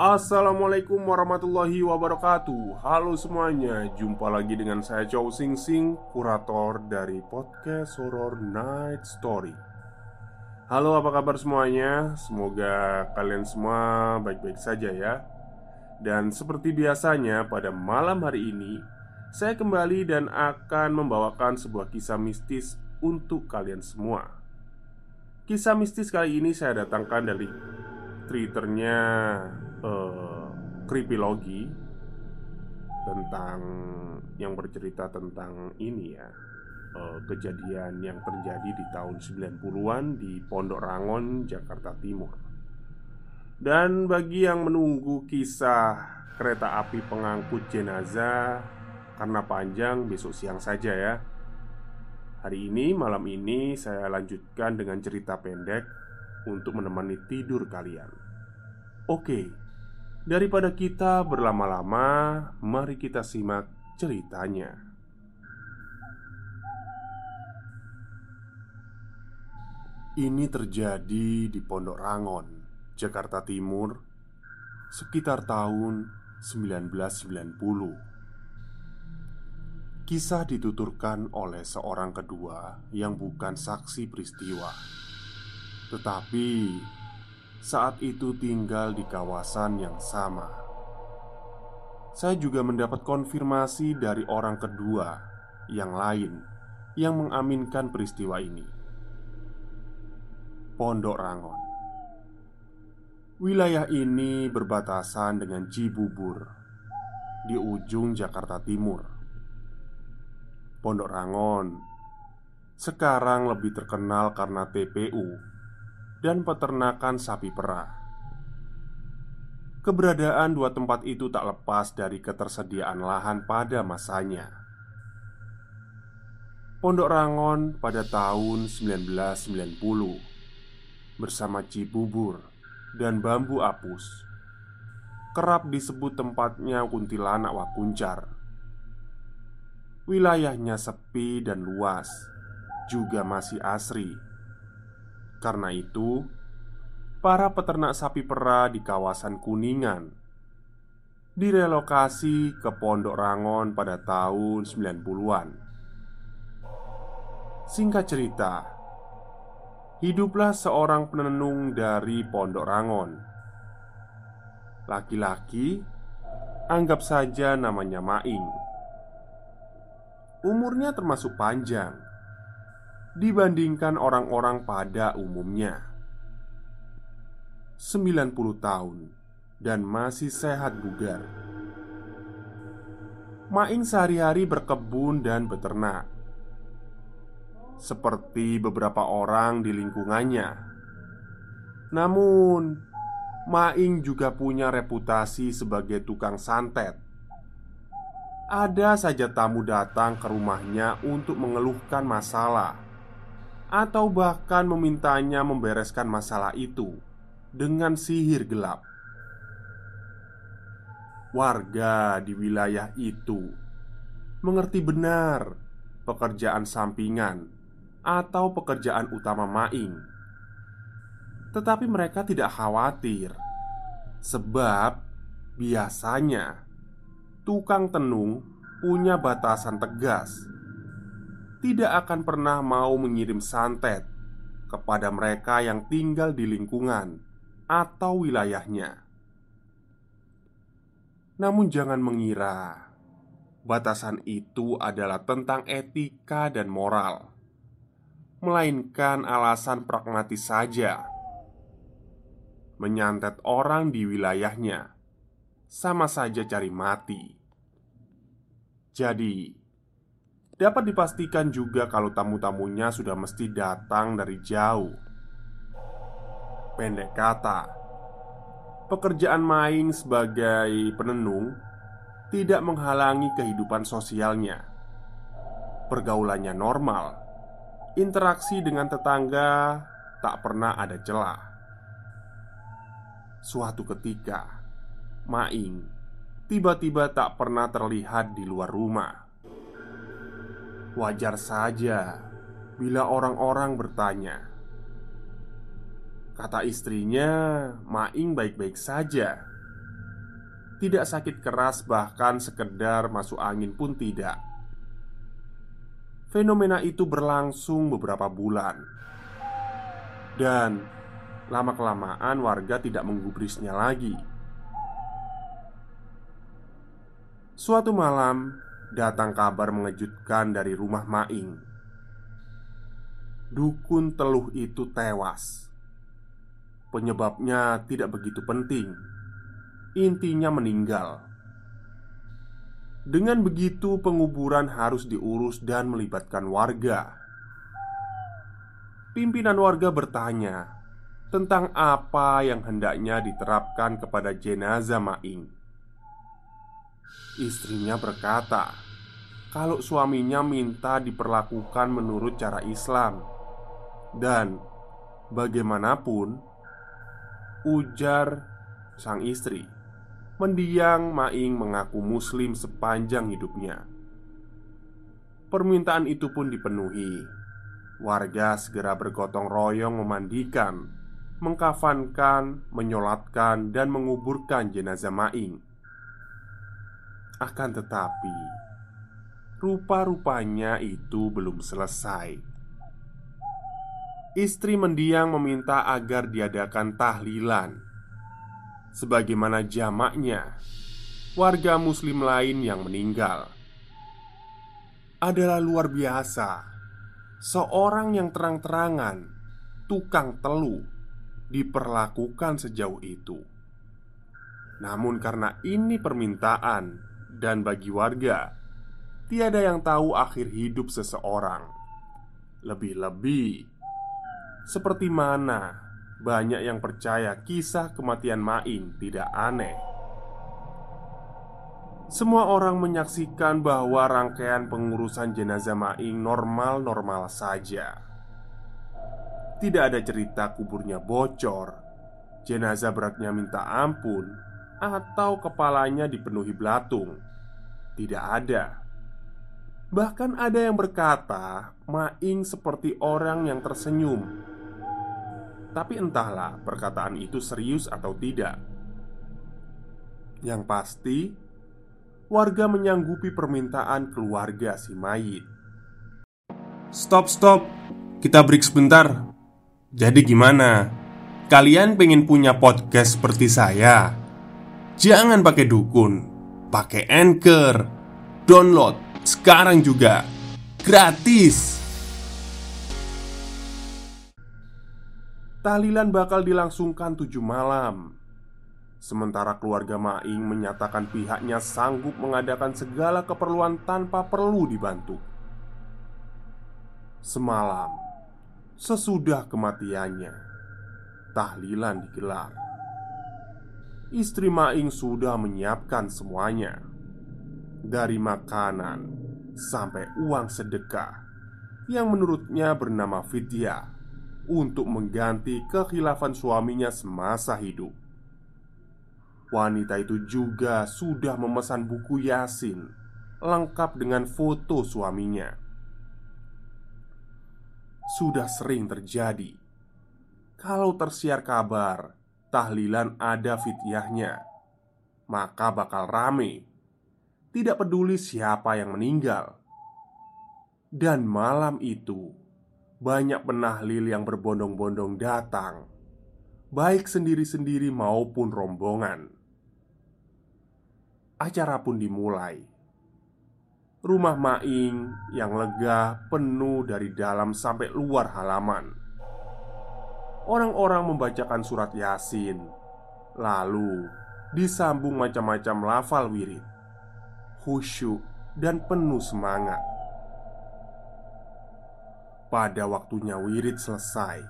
Assalamualaikum warahmatullahi wabarakatuh. Halo semuanya Jumpa lagi dengan saya Chow Sing Sing Kurator dari podcast Horror Night Story. Halo apa kabar semuanya? Semoga kalian semua baik-baik saja ya. Dan seperti biasanya pada malam hari ini Saya kembali dan akan membawakan sebuah kisah mistis untuk kalian semua. Kisah mistis kali ini saya datangkan dari Twitternya uh, Creepylogi Tentang yang bercerita tentang ini ya uh, Kejadian yang terjadi di tahun 90-an di Pondok Rangon, Jakarta Timur Dan bagi yang menunggu kisah kereta api pengangkut jenazah Karena panjang besok siang saja ya Hari ini, malam ini saya lanjutkan dengan cerita pendek untuk menemani tidur kalian. Oke, daripada kita berlama-lama, mari kita simak ceritanya. Ini terjadi di Pondok Rangon, Jakarta Timur, sekitar tahun 1990. Kisah dituturkan oleh seorang kedua yang bukan saksi peristiwa tetapi saat itu tinggal di kawasan yang sama. Saya juga mendapat konfirmasi dari orang kedua yang lain yang mengaminkan peristiwa ini. Pondok Rangon Wilayah ini berbatasan dengan Cibubur di ujung Jakarta Timur. Pondok Rangon sekarang lebih terkenal karena TPU dan peternakan sapi perah. Keberadaan dua tempat itu tak lepas dari ketersediaan lahan pada masanya. Pondok Rangon pada tahun 1990 bersama Cibubur dan Bambu Apus kerap disebut tempatnya kuntilanak wakuncar. Wilayahnya sepi dan luas, juga masih asri karena itu, para peternak sapi perah di kawasan Kuningan direlokasi ke Pondok Rangon pada tahun 90-an. Singkat cerita, hiduplah seorang penenung dari Pondok Rangon. Laki-laki, anggap saja namanya Maing. Umurnya termasuk panjang dibandingkan orang-orang pada umumnya. 90 tahun dan masih sehat bugar. Maing sehari-hari berkebun dan beternak. Seperti beberapa orang di lingkungannya. Namun Maing juga punya reputasi sebagai tukang santet. Ada saja tamu datang ke rumahnya untuk mengeluhkan masalah atau bahkan memintanya membereskan masalah itu dengan sihir gelap. Warga di wilayah itu mengerti benar pekerjaan sampingan atau pekerjaan utama Maing, tetapi mereka tidak khawatir sebab biasanya tukang tenung punya batasan tegas tidak akan pernah mau mengirim santet kepada mereka yang tinggal di lingkungan atau wilayahnya. Namun, jangan mengira batasan itu adalah tentang etika dan moral, melainkan alasan pragmatis saja. Menyantet orang di wilayahnya sama saja cari mati. Jadi, dapat dipastikan juga kalau tamu-tamunya sudah mesti datang dari jauh. Pendek kata, pekerjaan Maing sebagai penenung tidak menghalangi kehidupan sosialnya. Pergaulannya normal, interaksi dengan tetangga tak pernah ada celah. Suatu ketika, Maing tiba-tiba tak pernah terlihat di luar rumah. Wajar saja bila orang-orang bertanya, Kata istrinya, Maing baik-baik saja. Tidak sakit keras, bahkan sekedar masuk angin pun tidak. Fenomena itu berlangsung beberapa bulan, dan lama-kelamaan warga tidak menggubrisnya lagi. Suatu malam, datang kabar mengejutkan dari rumah Maing. Dukun teluh itu tewas Penyebabnya tidak begitu penting. Intinya meninggal. Dengan begitu, penguburan harus diurus dan melibatkan warga. Pimpinan warga bertanya tentang apa yang hendaknya diterapkan kepada jenazah Maing. Istrinya berkata, kalau suaminya minta diperlakukan menurut cara Islam, dan bagaimanapun Ujar sang istri Mendiang Maing mengaku muslim sepanjang hidupnya. Permintaan itu pun dipenuhi. Warga segera bergotong royong memandikan Mengkafankan, menyolatkan, dan menguburkan jenazah Maing Akan tetapi Rupa-rupanya itu belum selesai. Istri mendiang meminta agar diadakan tahlilan. Sebagaimana jamaknya Warga muslim lain yang meninggal. Adalah luar biasa Seorang yang terang-terangan Tukang telu Diperlakukan sejauh itu. Namun karena ini permintaan Dan bagi warga Tiada yang tahu akhir hidup seseorang Lebih-lebih seperti mana banyak yang percaya kisah kematian Main tidak aneh. Semua orang menyaksikan bahwa rangkaian pengurusan jenazah Maing normal-normal saja. Tidak ada cerita kuburnya bocor, jenazah beratnya minta ampun, atau kepalanya dipenuhi belatung. Tidak ada. Bahkan ada yang berkata, Maing seperti orang yang tersenyum tapi entahlah perkataan itu serius atau tidak Yang pasti Warga menyanggupi permintaan keluarga si mayit Stop, stop Kita break sebentar Jadi gimana? Kalian pengen punya podcast seperti saya? Jangan pakai dukun Pakai Anchor. Download sekarang juga Gratis. Tahlilan bakal dilangsungkan tujuh malam. Sementara keluarga Maing menyatakan pihaknya sanggup mengadakan segala keperluan tanpa perlu dibantu. Semalam Sesudah kematiannya Tahlilan digelar Istri Maing sudah menyiapkan semuanya Dari makanan Sampai uang sedekah Yang menurutnya bernama Fidya untuk mengganti kekhilafan suaminya semasa hidup. Wanita itu juga sudah memesan buku Yasin lengkap dengan foto suaminya. Sudah sering terjadi kalau tersiar kabar tahlilan ada fitiahnya, maka bakal rame. Tidak peduli siapa yang meninggal. Dan malam itu banyak penahlil yang berbondong-bondong datang, baik sendiri-sendiri maupun rombongan. Acara pun dimulai. Rumah Maing yang lega penuh dari dalam sampai luar halaman. Orang-orang membacakan surat Yasin, lalu disambung macam-macam lafal wirid, khusyuk dan penuh semangat. Pada waktunya wirid selesai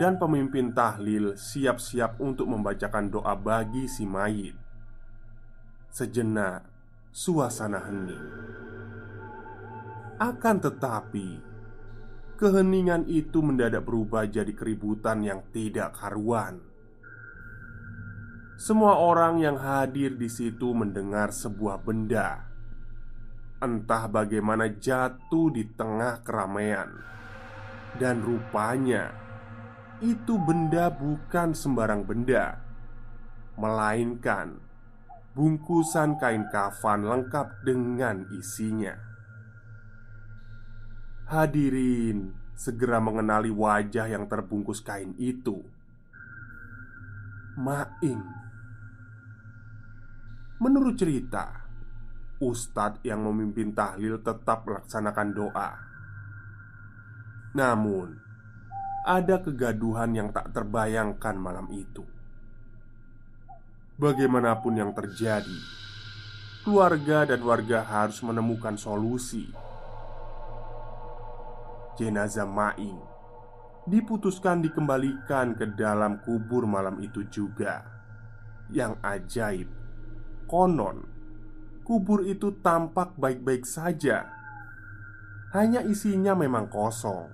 Dan pemimpin tahlil siap-siap untuk membacakan doa bagi si mayit Sejenak suasana hening Akan tetapi Keheningan itu mendadak berubah jadi keributan yang tidak karuan. Semua orang yang hadir di situ mendengar sebuah benda. Entah bagaimana jatuh di tengah keramaian, dan rupanya itu benda bukan sembarang benda, melainkan bungkusan kain kafan lengkap dengan isinya. Hadirin segera mengenali wajah yang terbungkus kain itu. Maing. Menurut cerita, Ustadz yang memimpin tahlil tetap melaksanakan doa. Namun, ada kegaduhan yang tak terbayangkan malam itu. Bagaimanapun yang terjadi, keluarga dan warga harus menemukan solusi. Jenazah Maing diputuskan dikembalikan ke dalam kubur malam itu juga. Yang ajaib, konon kubur itu tampak baik-baik saja. Hanya isinya memang kosong.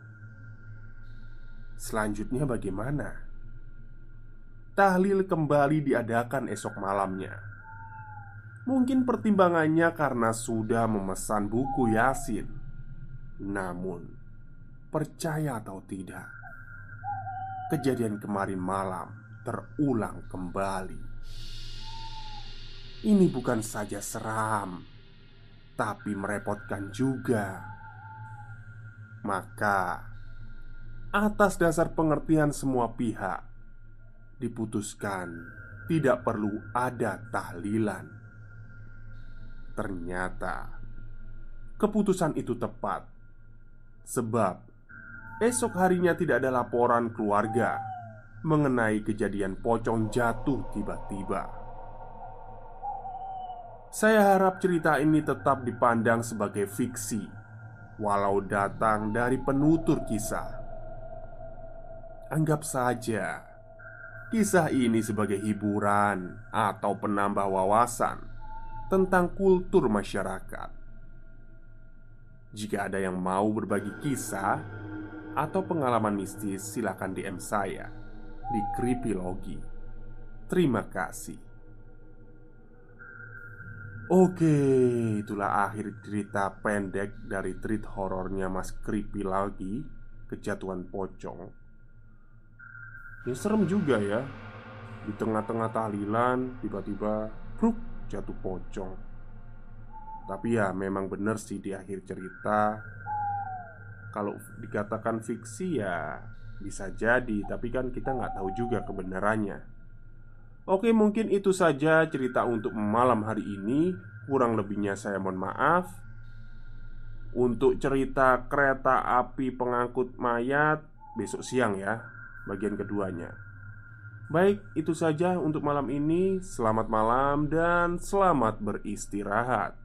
Selanjutnya bagaimana? Tahlil kembali diadakan esok malamnya. Mungkin pertimbangannya karena sudah memesan buku Yasin. Namun, percaya atau tidak, kejadian kemarin malam terulang kembali. Ini bukan saja seram, tapi merepotkan juga. Maka, atas dasar pengertian semua pihak, diputuskan tidak perlu ada tahlilan. Ternyata keputusan itu tepat, sebab esok harinya tidak ada laporan keluarga mengenai kejadian pocong jatuh tiba-tiba. Saya harap cerita ini tetap dipandang sebagai fiksi, walau datang dari penutur kisah. Anggap saja kisah ini sebagai hiburan atau penambah wawasan tentang kultur masyarakat. Jika ada yang mau berbagi kisah atau pengalaman mistis, silakan DM saya di Kripilogi. Terima kasih. Oke, itulah akhir cerita pendek dari treat horornya Mas Creepy lagi Kejatuhan pocong Ya serem juga ya Di tengah-tengah tahlilan Tiba-tiba Bruk Jatuh pocong Tapi ya memang bener sih di akhir cerita Kalau dikatakan fiksi ya Bisa jadi Tapi kan kita nggak tahu juga kebenarannya Oke, mungkin itu saja cerita untuk malam hari ini. Kurang lebihnya, saya mohon maaf. Untuk cerita kereta api pengangkut mayat, besok siang ya, bagian keduanya. Baik, itu saja untuk malam ini. Selamat malam dan selamat beristirahat.